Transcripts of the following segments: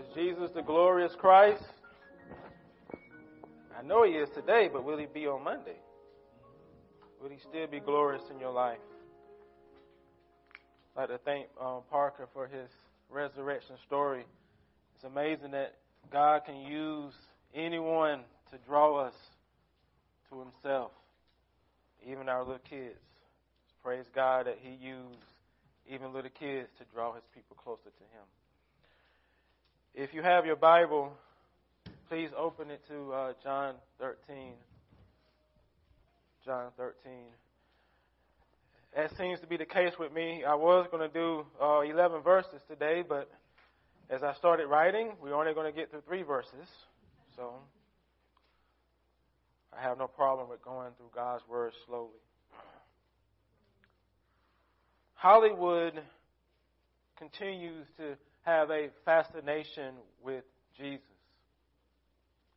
Was Jesus the glorious Christ? I know he is today, but will he be on Monday? Will he still be glorious in your life? I'd like to thank um, Parker for his resurrection story. It's amazing that God can use anyone to draw us to himself, even our little kids. Praise God that he used even little kids to draw his people closer to him. If you have your Bible, please open it to uh, John 13. John 13. That seems to be the case with me. I was going to do uh, 11 verses today, but as I started writing, we're only going to get through three verses. So I have no problem with going through God's Word slowly. Hollywood continues to have a fascination with Jesus.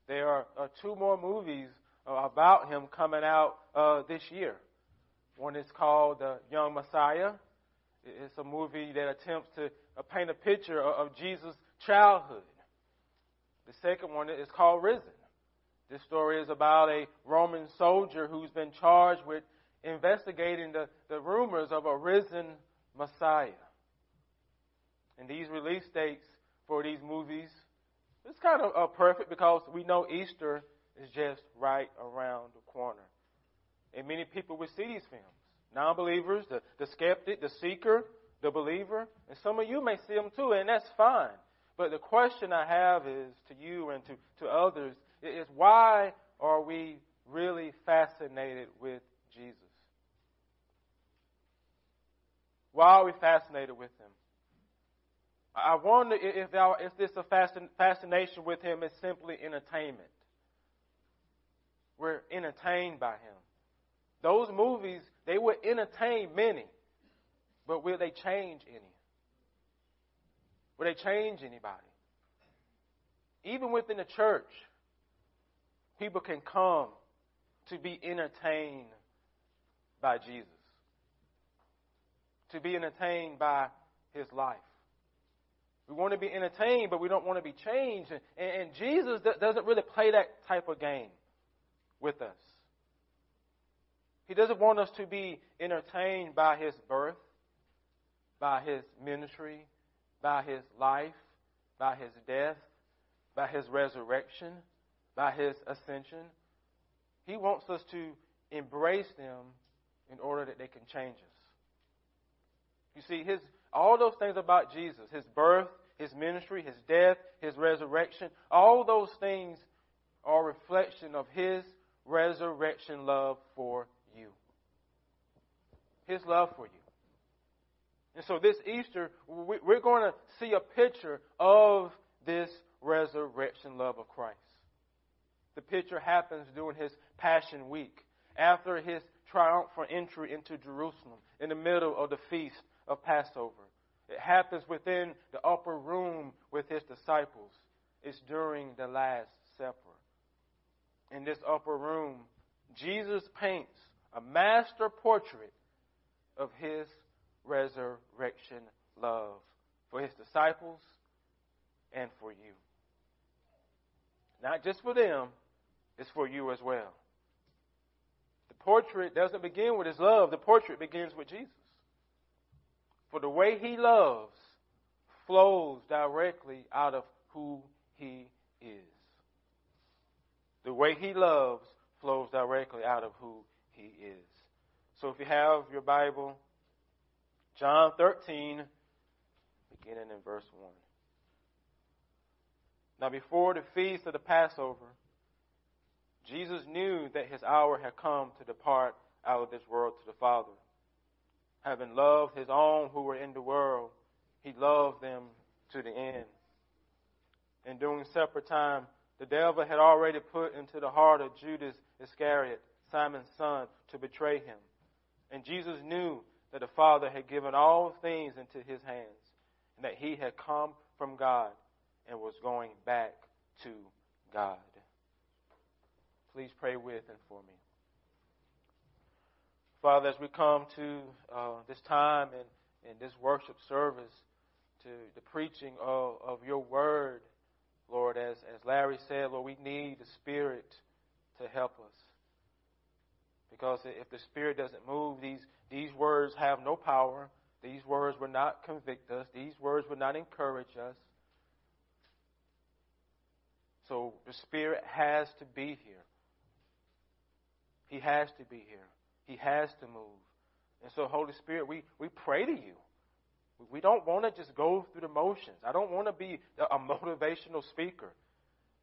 There are uh, two more movies uh, about him coming out uh, this year. One is called The Young Messiah. It's a movie that attempts to uh, paint a picture of, of Jesus' childhood. The second one is called Risen. This story is about a Roman soldier who's been charged with investigating the, the rumors of a risen Messiah. And these release dates for these movies, it's kind of uh, perfect because we know Easter is just right around the corner. And many people will see these films. Non believers, the, the skeptic, the seeker, the believer, and some of you may see them too, and that's fine. But the question I have is to you and to, to others is why are we really fascinated with Jesus? Why are we fascinated with him? I wonder if, if this a fascination with him is simply entertainment. We're entertained by him. Those movies, they will entertain many, but will they change any? Will they change anybody? Even within the church, people can come to be entertained by Jesus, to be entertained by his life. We want to be entertained, but we don't want to be changed. And, and Jesus doesn't really play that type of game with us. He doesn't want us to be entertained by his birth, by his ministry, by his life, by his death, by his resurrection, by his ascension. He wants us to embrace them in order that they can change us. You see, his all those things about Jesus, his birth, his ministry, his death, his resurrection, all those things are reflection of his resurrection love for you. His love for you. And so this Easter, we're going to see a picture of this resurrection love of Christ. The picture happens during his Passion Week, after his triumphant entry into Jerusalem, in the middle of the feast of Passover. It happens within the upper room with his disciples. It's during the Last Supper. In this upper room, Jesus paints a master portrait of his resurrection love for his disciples and for you. Not just for them, it's for you as well. The portrait doesn't begin with his love, the portrait begins with Jesus. For the way he loves flows directly out of who he is. The way he loves flows directly out of who he is. So if you have your Bible, John 13, beginning in verse 1. Now, before the feast of the Passover, Jesus knew that his hour had come to depart out of this world to the Father having loved his own who were in the world, he loved them to the end. And during supper time, the devil had already put into the heart of Judas Iscariot, Simon's son, to betray him. And Jesus knew that the Father had given all things into his hands, and that he had come from God and was going back to God. Please pray with and for me. Father, as we come to uh, this time and, and this worship service, to the preaching of, of your word, Lord, as, as Larry said, Lord, we need the Spirit to help us. Because if the Spirit doesn't move, these, these words have no power. These words will not convict us. These words will not encourage us. So the Spirit has to be here. He has to be here. He has to move. And so, Holy Spirit, we, we pray to you. We don't want to just go through the motions. I don't want to be a motivational speaker.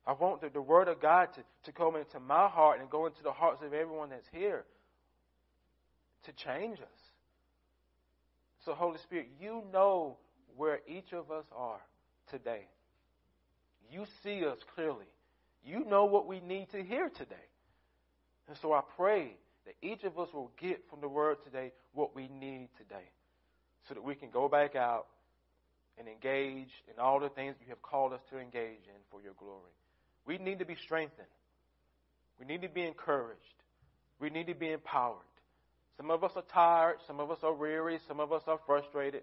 I want the, the Word of God to, to come into my heart and go into the hearts of everyone that's here to change us. So, Holy Spirit, you know where each of us are today. You see us clearly. You know what we need to hear today. And so I pray that each of us will get from the Word today what we need today so that we can go back out and engage in all the things you have called us to engage in for your glory. We need to be strengthened. We need to be encouraged. We need to be empowered. Some of us are tired. Some of us are weary. Some of us are frustrated.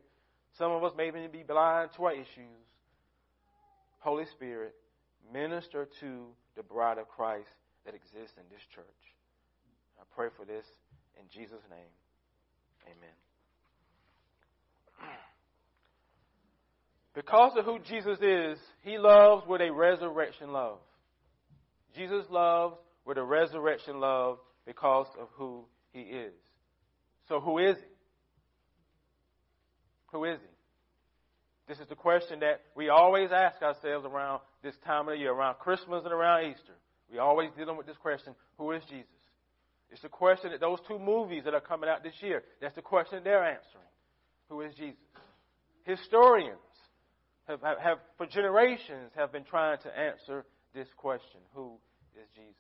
Some of us may even be blind to our issues. Holy Spirit, minister to the bride of Christ that exists in this church. I pray for this in Jesus' name. Amen. Because of who Jesus is, he loves with a resurrection love. Jesus loves with a resurrection love because of who he is. So, who is he? Who is he? This is the question that we always ask ourselves around this time of the year, around Christmas and around Easter. We always dealing with this question who is Jesus? It's the question that those two movies that are coming out this year, that's the question they're answering. Who is Jesus? Historians have, have, have, for generations, have been trying to answer this question Who is Jesus?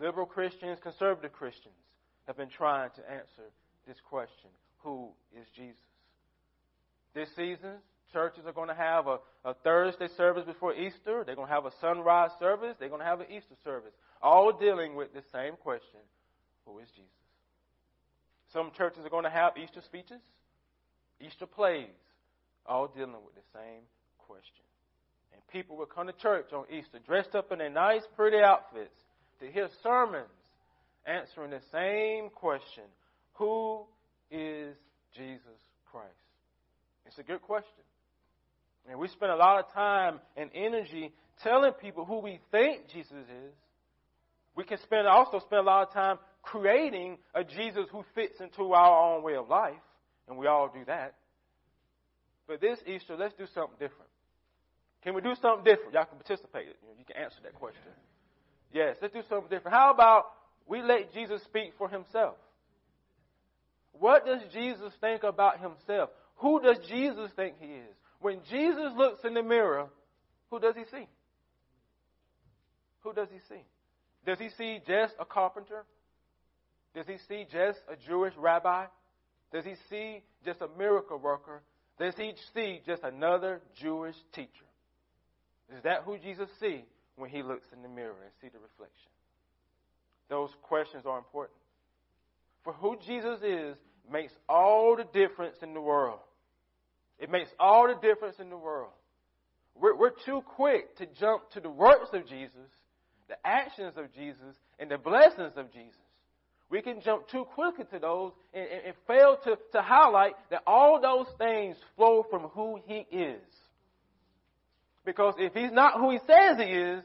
Liberal Christians, conservative Christians have been trying to answer this question Who is Jesus? This season, churches are going to have a, a Thursday service before Easter. They're going to have a sunrise service. They're going to have an Easter service. All dealing with the same question Who is Jesus? Some churches are going to have Easter speeches, Easter plays, all dealing with the same question. And people will come to church on Easter dressed up in their nice, pretty outfits to hear sermons answering the same question Who is Jesus Christ? It's a good question. And we spend a lot of time and energy telling people who we think Jesus is. We can spend also spend a lot of time creating a Jesus who fits into our own way of life, and we all do that. But this Easter, let's do something different. Can we do something different? Y'all can participate. You can answer that question. Yes, let's do something different. How about we let Jesus speak for himself? What does Jesus think about himself? Who does Jesus think he is? When Jesus looks in the mirror, who does he see? Who does he see? Does he see just a carpenter? Does he see just a Jewish rabbi? Does he see just a miracle worker? Does he see just another Jewish teacher? Is that who Jesus see when he looks in the mirror and see the reflection? Those questions are important. For who Jesus is makes all the difference in the world. It makes all the difference in the world. We're, we're too quick to jump to the works of Jesus, the actions of Jesus, and the blessings of Jesus. We can jump too quickly to those and, and, and fail to, to highlight that all those things flow from who He is. Because if He's not who He says He is,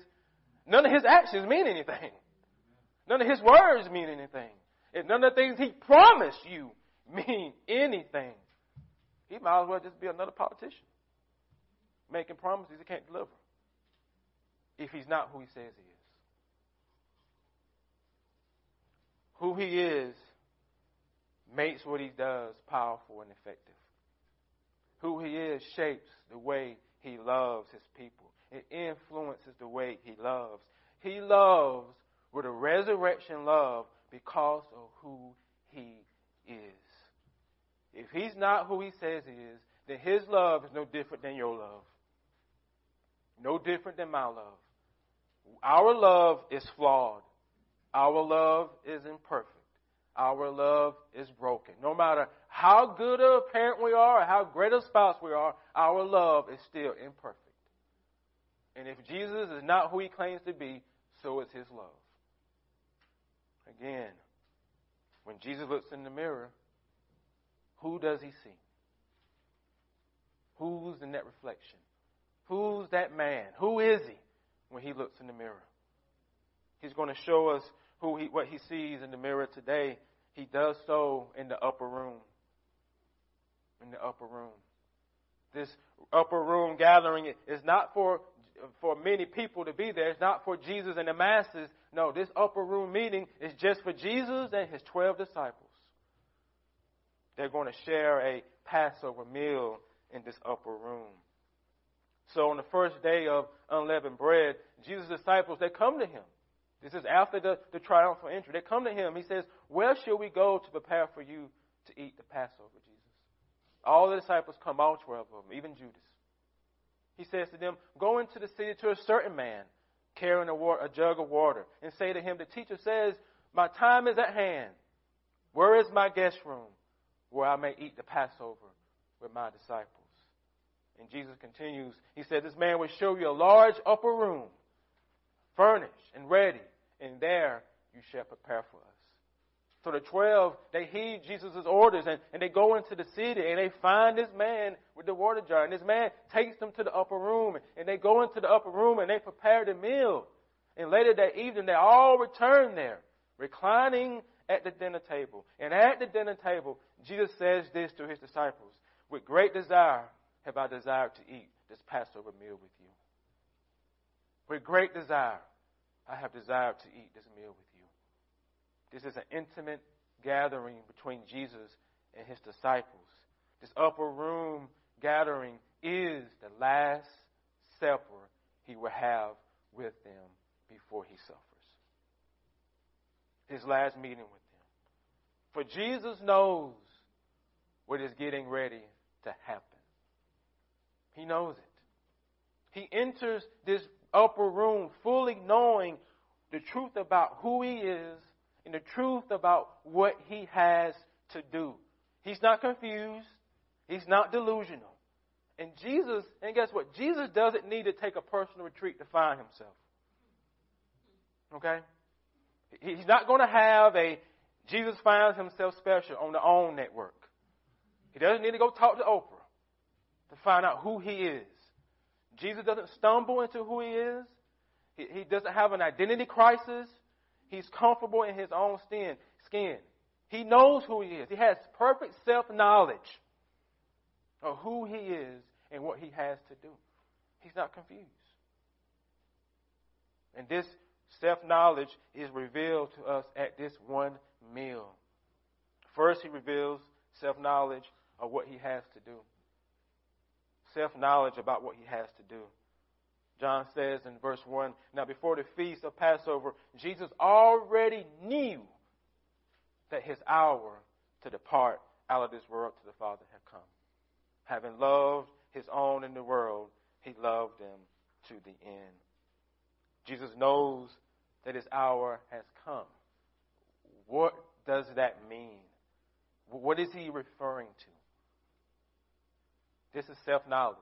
none of His actions mean anything. None of His words mean anything. And none of the things He promised you mean anything. He might as well just be another politician making promises he can't deliver if he's not who he says he is. Who he is makes what he does powerful and effective. Who he is shapes the way he loves his people. It influences the way he loves. He loves with a resurrection love because of who he is. If he's not who he says he is, then his love is no different than your love. No different than my love. Our love is flawed. Our love is imperfect. Our love is broken. No matter how good a parent we are or how great a spouse we are, our love is still imperfect. And if Jesus is not who he claims to be, so is his love. Again, when Jesus looks in the mirror, who does he see? Who's in that reflection? Who's that man? Who is he when he looks in the mirror? He's going to show us who he, what he sees in the mirror today. He does so in the upper room. In the upper room. This upper room gathering is not for for many people to be there. It's not for Jesus and the masses. No, this upper room meeting is just for Jesus and his 12 disciples. They're going to share a Passover meal in this upper room. So on the first day of unleavened bread, Jesus' disciples, they come to him. This is after the, the triumphal entry. They come to him. He says, Where shall we go to prepare for you to eat the Passover, Jesus? All the disciples come, all 12 of them, even Judas. He says to them, Go into the city to a certain man carrying a, a jug of water and say to him, The teacher says, My time is at hand. Where is my guest room where I may eat the Passover with my disciples? And Jesus continues, He said, This man will show you a large upper room, furnished and ready, and there you shall prepare for us. So the twelve, they heed Jesus' orders and, and they go into the city and they find this man with the water jar. And this man takes them to the upper room and they go into the upper room and they prepare the meal. And later that evening, they all return there, reclining at the dinner table. And at the dinner table, Jesus says this to his disciples With great desire have I desired to eat this Passover meal with you. With great desire, I have desired to eat this meal with you. This is an intimate gathering between Jesus and his disciples. This upper room gathering is the last supper he will have with them before he suffers. His last meeting with them. For Jesus knows what is getting ready to happen. He knows it. He enters this upper room fully knowing the truth about who he is and the truth about what he has to do. He's not confused. He's not delusional. And Jesus, and guess what? Jesus doesn't need to take a personal retreat to find himself. Okay? He's not going to have a Jesus finds himself special on the OWN network. He doesn't need to go talk to Oprah to find out who he is. Jesus doesn't stumble into who he is. He, he doesn't have an identity crisis. He's comfortable in his own skin. He knows who he is. He has perfect self knowledge of who he is and what he has to do. He's not confused. And this self knowledge is revealed to us at this one meal. First, he reveals self knowledge of what he has to do, self knowledge about what he has to do. John says in verse 1 Now, before the feast of Passover, Jesus already knew that his hour to depart out of this world to the Father had come. Having loved his own in the world, he loved them to the end. Jesus knows that his hour has come. What does that mean? What is he referring to? This is self knowledge.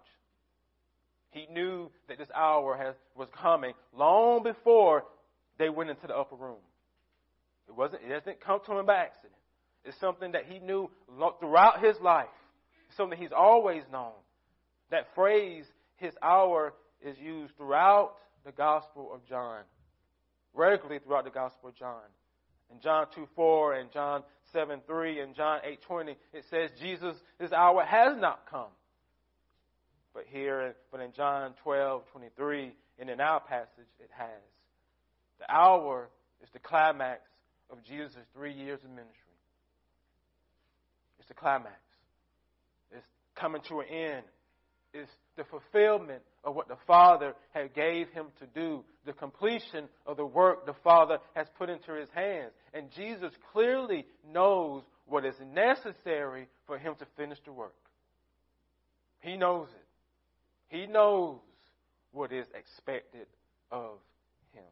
He knew that this hour has, was coming long before they went into the upper room. It wasn't. It doesn't come to him by accident. It's something that he knew throughout his life. It's something he's always known. That phrase, "his hour," is used throughout the Gospel of John, regularly throughout the Gospel of John. In John 2 4 and John 7 3 and John 8 20, it says Jesus, this hour has not come. But here, but in John 12, 23, and in our passage, it has. The hour is the climax of Jesus' three years of ministry. It's the climax. It's coming to an end. It's the fulfillment of what the Father had gave him to do, the completion of the work the Father has put into his hands. And Jesus clearly knows what is necessary for him to finish the work. He knows it. He knows what is expected of him.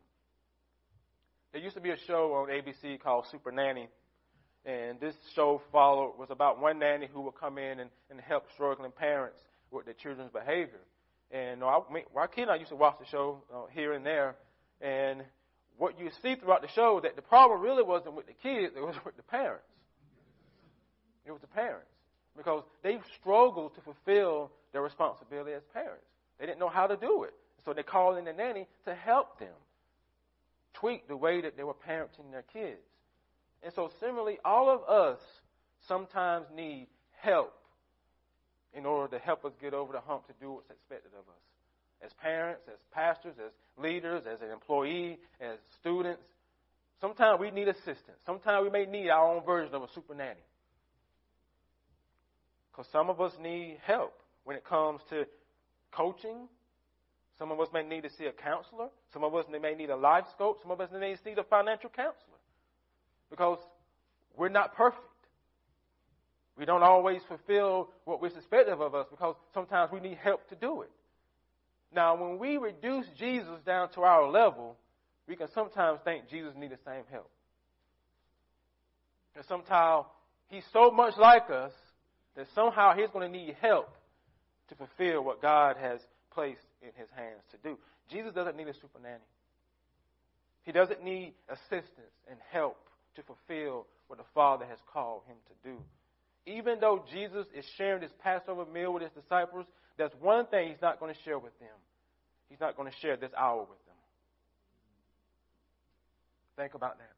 There used to be a show on ABC called Super Nanny, and this show followed was about one nanny who would come in and, and help struggling parents with their children's behavior. And you know, I, kid and I used to watch the show uh, here and there, and what you see throughout the show that the problem really wasn't with the kids, it was with the parents. It was the parents because they struggled to fulfill their responsibility as parents. They didn't know how to do it, so they called in a nanny to help them tweak the way that they were parenting their kids. And so, similarly, all of us sometimes need help in order to help us get over the hump to do what's expected of us. As parents, as pastors, as leaders, as an employee, as students, sometimes we need assistance. Sometimes we may need our own version of a super nanny. Because some of us need help when it comes to coaching. Some of us may need to see a counselor. Some of us may need a life coach. Some of us may need a financial counselor. Because we're not perfect. We don't always fulfill what we're expected of us because sometimes we need help to do it. Now, when we reduce Jesus down to our level, we can sometimes think Jesus needs the same help. And sometimes he's so much like us that somehow he's going to need help to fulfill what God has placed in his hands to do. Jesus doesn't need a super nanny. He doesn't need assistance and help to fulfill what the Father has called him to do. Even though Jesus is sharing this Passover meal with his disciples, there's one thing he's not going to share with them. He's not going to share this hour with them. Think about that.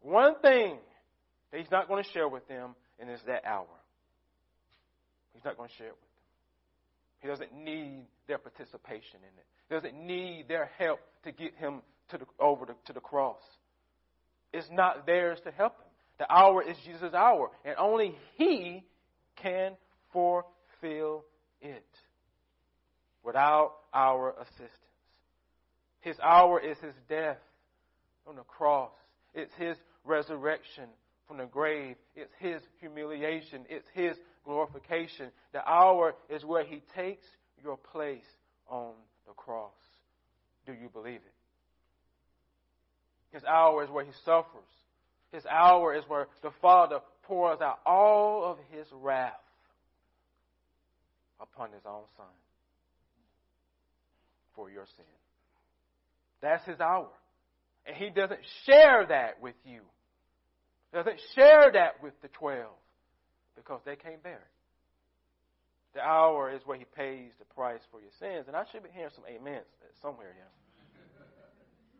One thing that he's not going to share with them, and it's that hour. He's not going to share it with them. He doesn't need their participation in it. He doesn't need their help to get him to the, over the, to the cross. It's not theirs to help him. The hour is Jesus' hour, and only He can fulfill it without our assistance. His hour is His death on the cross, it's His resurrection from the grave, it's His humiliation, it's His glorification. The hour is where He takes your place on the cross. Do you believe it? His hour is where He suffers his hour is where the Father pours out all of his wrath upon his own Son for your sin. That's his hour. And he doesn't share that with you. Doesn't share that with the twelve because they can't bear it. The hour is where he pays the price for your sins. And I should be hearing some amens somewhere here.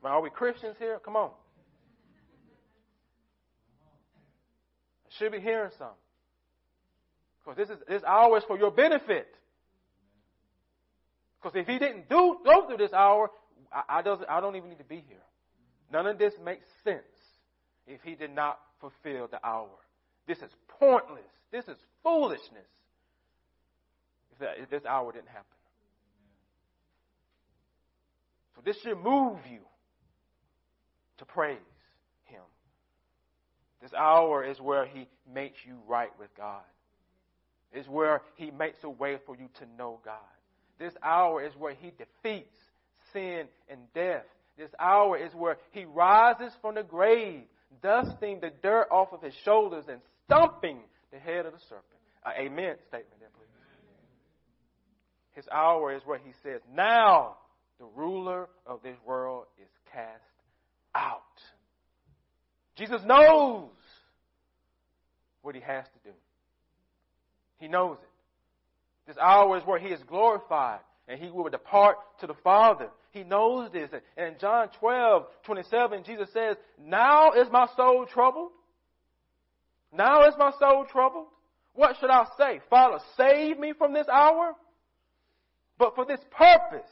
Are we Christians here? Come on. Should be hearing some. Because this is this hour is for your benefit. Because if he didn't do go through this hour, I, I, doesn't, I don't even need to be here. None of this makes sense if he did not fulfill the hour. This is pointless. This is foolishness. If, that, if this hour didn't happen. So this should move you to praise. This hour is where He makes you right with God. It's where He makes a way for you to know God. This hour is where He defeats sin and death. This hour is where He rises from the grave, dusting the dirt off of His shoulders and stomping the head of the serpent. Amen statement there, please. His hour is where He says, Now the ruler of this world is cast out. Jesus knows what he has to do. He knows it. This hour is where he is glorified and he will depart to the Father. He knows this. And in John 12, 27, Jesus says, Now is my soul troubled. Now is my soul troubled. What should I say? Father, save me from this hour? But for this purpose,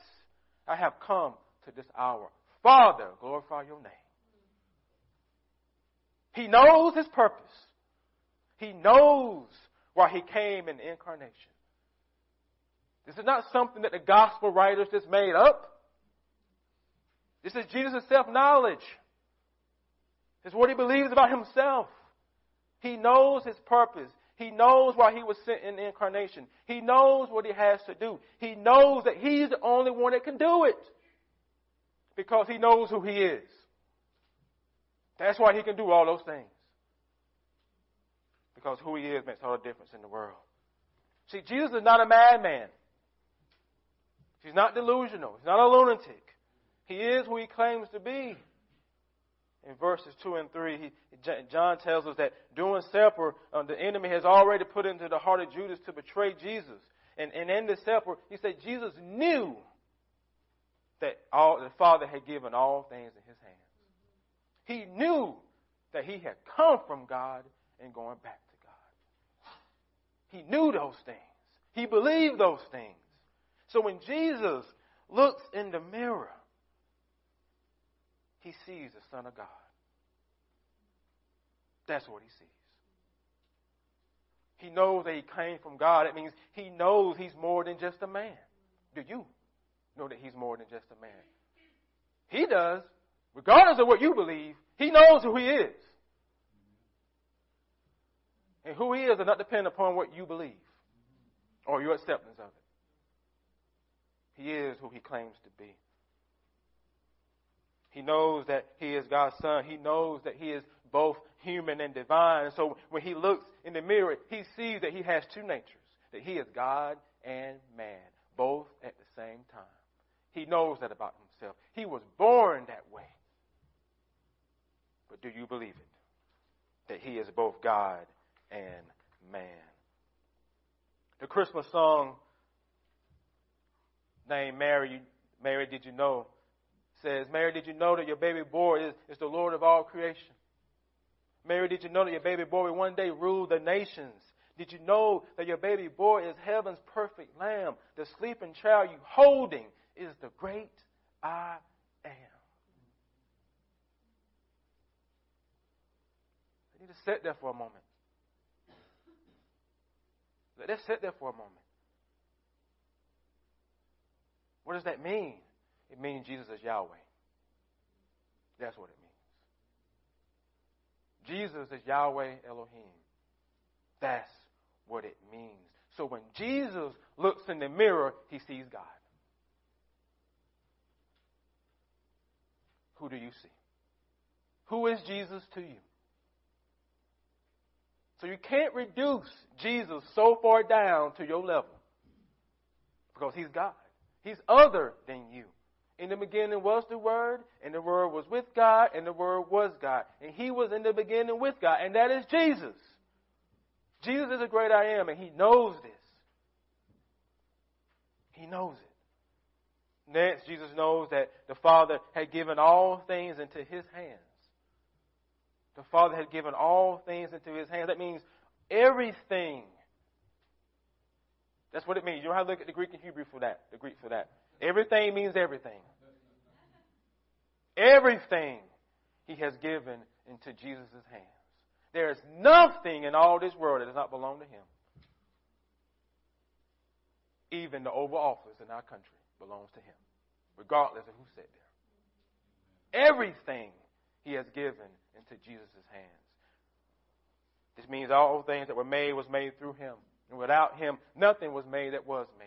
I have come to this hour. Father, glorify your name. He knows his purpose. He knows why he came in incarnation. This is not something that the gospel writers just made up. This is Jesus' self knowledge. It's what he believes about himself. He knows his purpose. He knows why he was sent in incarnation. He knows what he has to do. He knows that he's the only one that can do it. Because he knows who he is. That's why he can do all those things. Because who he is makes all the difference in the world. See, Jesus is not a madman. He's not delusional. He's not a lunatic. He is who he claims to be. In verses 2 and 3, he, John tells us that during supper, uh, the enemy has already put into the heart of Judas to betray Jesus. And, and in the supper, he said Jesus knew that all, the Father had given all things in his hands. He knew that he had come from God and going back. He knew those things. He believed those things. So when Jesus looks in the mirror, he sees the Son of God. That's what he sees. He knows that he came from God. It means he knows he's more than just a man. Do you know that he's more than just a man? He does. Regardless of what you believe, he knows who he is. And who he is does not depend upon what you believe or your acceptance of it. He is who he claims to be. He knows that he is God's son. He knows that he is both human and divine. So when he looks in the mirror, he sees that he has two natures, that he is God and man, both at the same time. He knows that about himself. He was born that way. But do you believe it? That he is both God and man. The Christmas song named Mary, Mary, did you know? says, Mary, did you know that your baby boy is, is the Lord of all creation? Mary, did you know that your baby boy will one day rule the nations? Did you know that your baby boy is heaven's perfect lamb? The sleeping child you holding is the great I am. I need to sit there for a moment. Let's sit there for a moment. What does that mean? It means Jesus is Yahweh. That's what it means. Jesus is Yahweh Elohim. That's what it means. So when Jesus looks in the mirror, he sees God. Who do you see? Who is Jesus to you? So you can't reduce Jesus so far down to your level because he's God. He's other than you. In the beginning was the Word, and the Word was with God, and the Word was God. And He was in the beginning with God, and that is Jesus. Jesus is a great I am, and He knows this. He knows it. Next, Jesus knows that the Father had given all things into His hands. The Father had given all things into His hands. That means everything. That's what it means. You don't have to look at the Greek and Hebrew for that. The Greek for that. Everything means everything. Everything he has given into Jesus' hands. There is nothing in all this world that does not belong to him. Even the Oval Office in our country belongs to him, regardless of who sat there. Everything he has given into Jesus' hands. This means all things that were made was made through him. And without him, nothing was made that was made.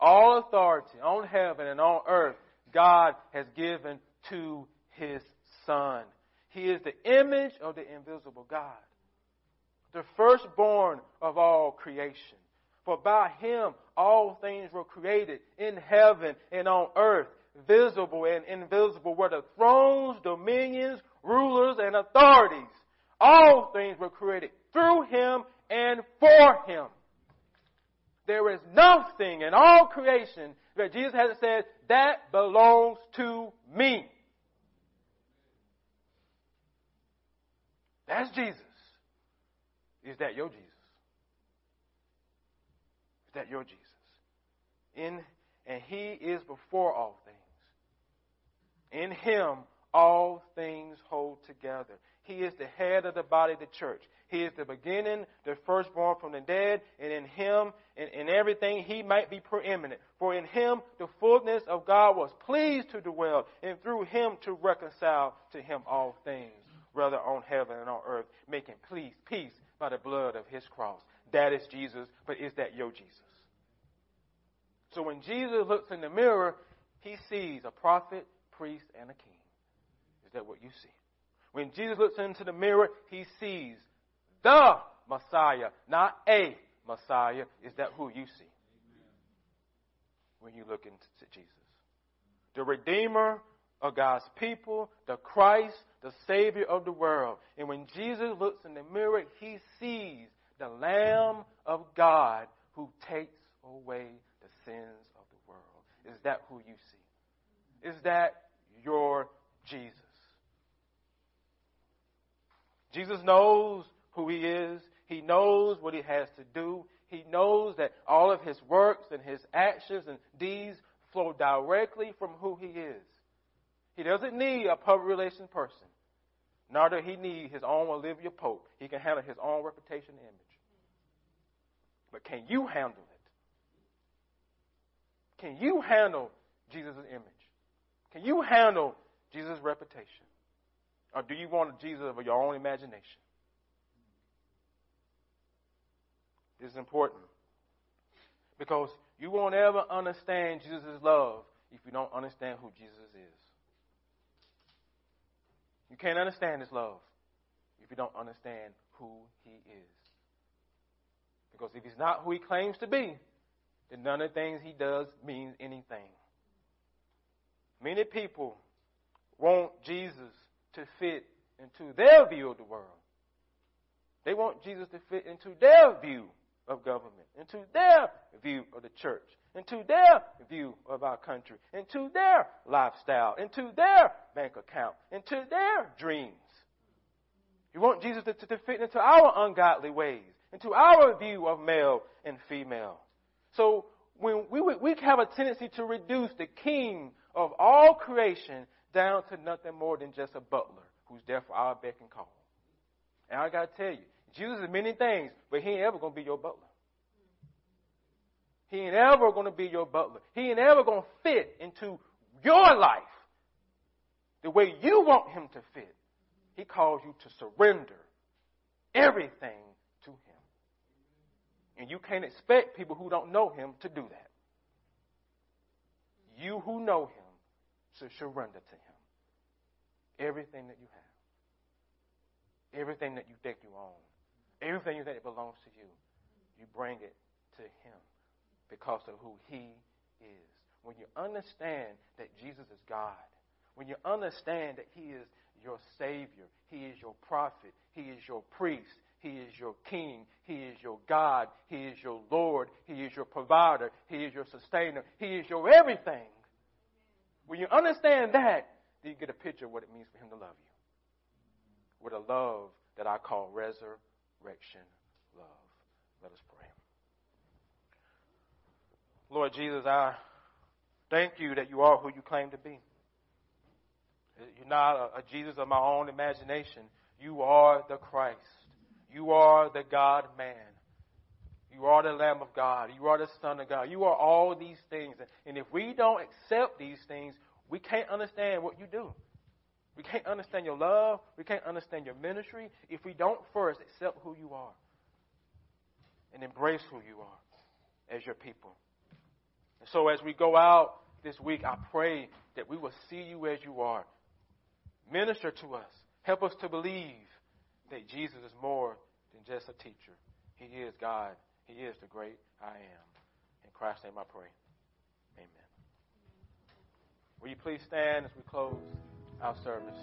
All authority on heaven and on earth, God has given to his Son. He is the image of the invisible God, the firstborn of all creation. For by him all things were created in heaven and on earth, visible and invisible, whether thrones, dominions, rulers, and authorities. All things were created through him and for him. There is nothing in all creation that Jesus hasn't said, that belongs to me. That's Jesus. Is that your Jesus? Is that your Jesus? In and he is before all things. In him all things hold together. He is the head of the body, the church. He is the beginning, the firstborn from the dead, and in him, in, in everything, he might be preeminent. For in him, the fullness of God was pleased to dwell, and through him to reconcile to him all things, whether on heaven and on earth, making peace, peace by the blood of his cross. That is Jesus, but is that your Jesus? So when Jesus looks in the mirror, he sees a prophet, priest, and a king. That what you see? When Jesus looks into the mirror, he sees the Messiah, not a Messiah. Is that who you see? when you look into Jesus. The Redeemer of God's people, the Christ, the Savior of the world. And when Jesus looks in the mirror, he sees the Lamb of God who takes away the sins of the world. Is that who you see? Is that your Jesus? Jesus knows who he is. He knows what he has to do. He knows that all of his works and his actions and deeds flow directly from who he is. He doesn't need a public relations person. Nor does he need his own Olivia Pope. He can handle his own reputation and image. But can you handle it? Can you handle Jesus' image? Can you handle Jesus' reputation? Or do you want Jesus of your own imagination? This is important. Because you won't ever understand Jesus' love if you don't understand who Jesus is. You can't understand his love if you don't understand who he is. Because if he's not who he claims to be, then none of the things he does means anything. Many people want Jesus to fit into their view of the world. They want Jesus to fit into their view of government, into their view of the church, into their view of our country, into their lifestyle, into their bank account, into their dreams. You want Jesus to, to fit into our ungodly ways, into our view of male and female. So when we, we have a tendency to reduce the king of all creation down to nothing more than just a butler who's there for our beck and call. And I got to tell you, Jesus is many things, but he ain't ever going to be your butler. He ain't ever going to be your butler. He ain't ever going to fit into your life the way you want him to fit. He calls you to surrender everything to him. And you can't expect people who don't know him to do that. You who know him should surrender to him everything that you have, everything that you think you own, everything you think belongs to you. You bring it to him because of who he is. When you understand that Jesus is God, when you understand that he is your Savior, he is your prophet, he is your priest, he is your king. He is your God. He is your Lord. He is your provider. He is your sustainer. He is your everything. When you understand that, then you get a picture of what it means for him to love you. With a love that I call resurrection love. Let us pray. Lord Jesus, I thank you that you are who you claim to be. You're not a, a Jesus of my own imagination. You are the Christ. You are the God man. You are the Lamb of God. You are the Son of God. You are all these things. And if we don't accept these things, we can't understand what you do. We can't understand your love. We can't understand your ministry if we don't first accept who you are and embrace who you are as your people. And so as we go out this week, I pray that we will see you as you are. Minister to us. Help us to believe that Jesus is more than just a teacher. He is God. He is the great I am. In Christ's name I pray. Amen. Will you please stand as we close our service?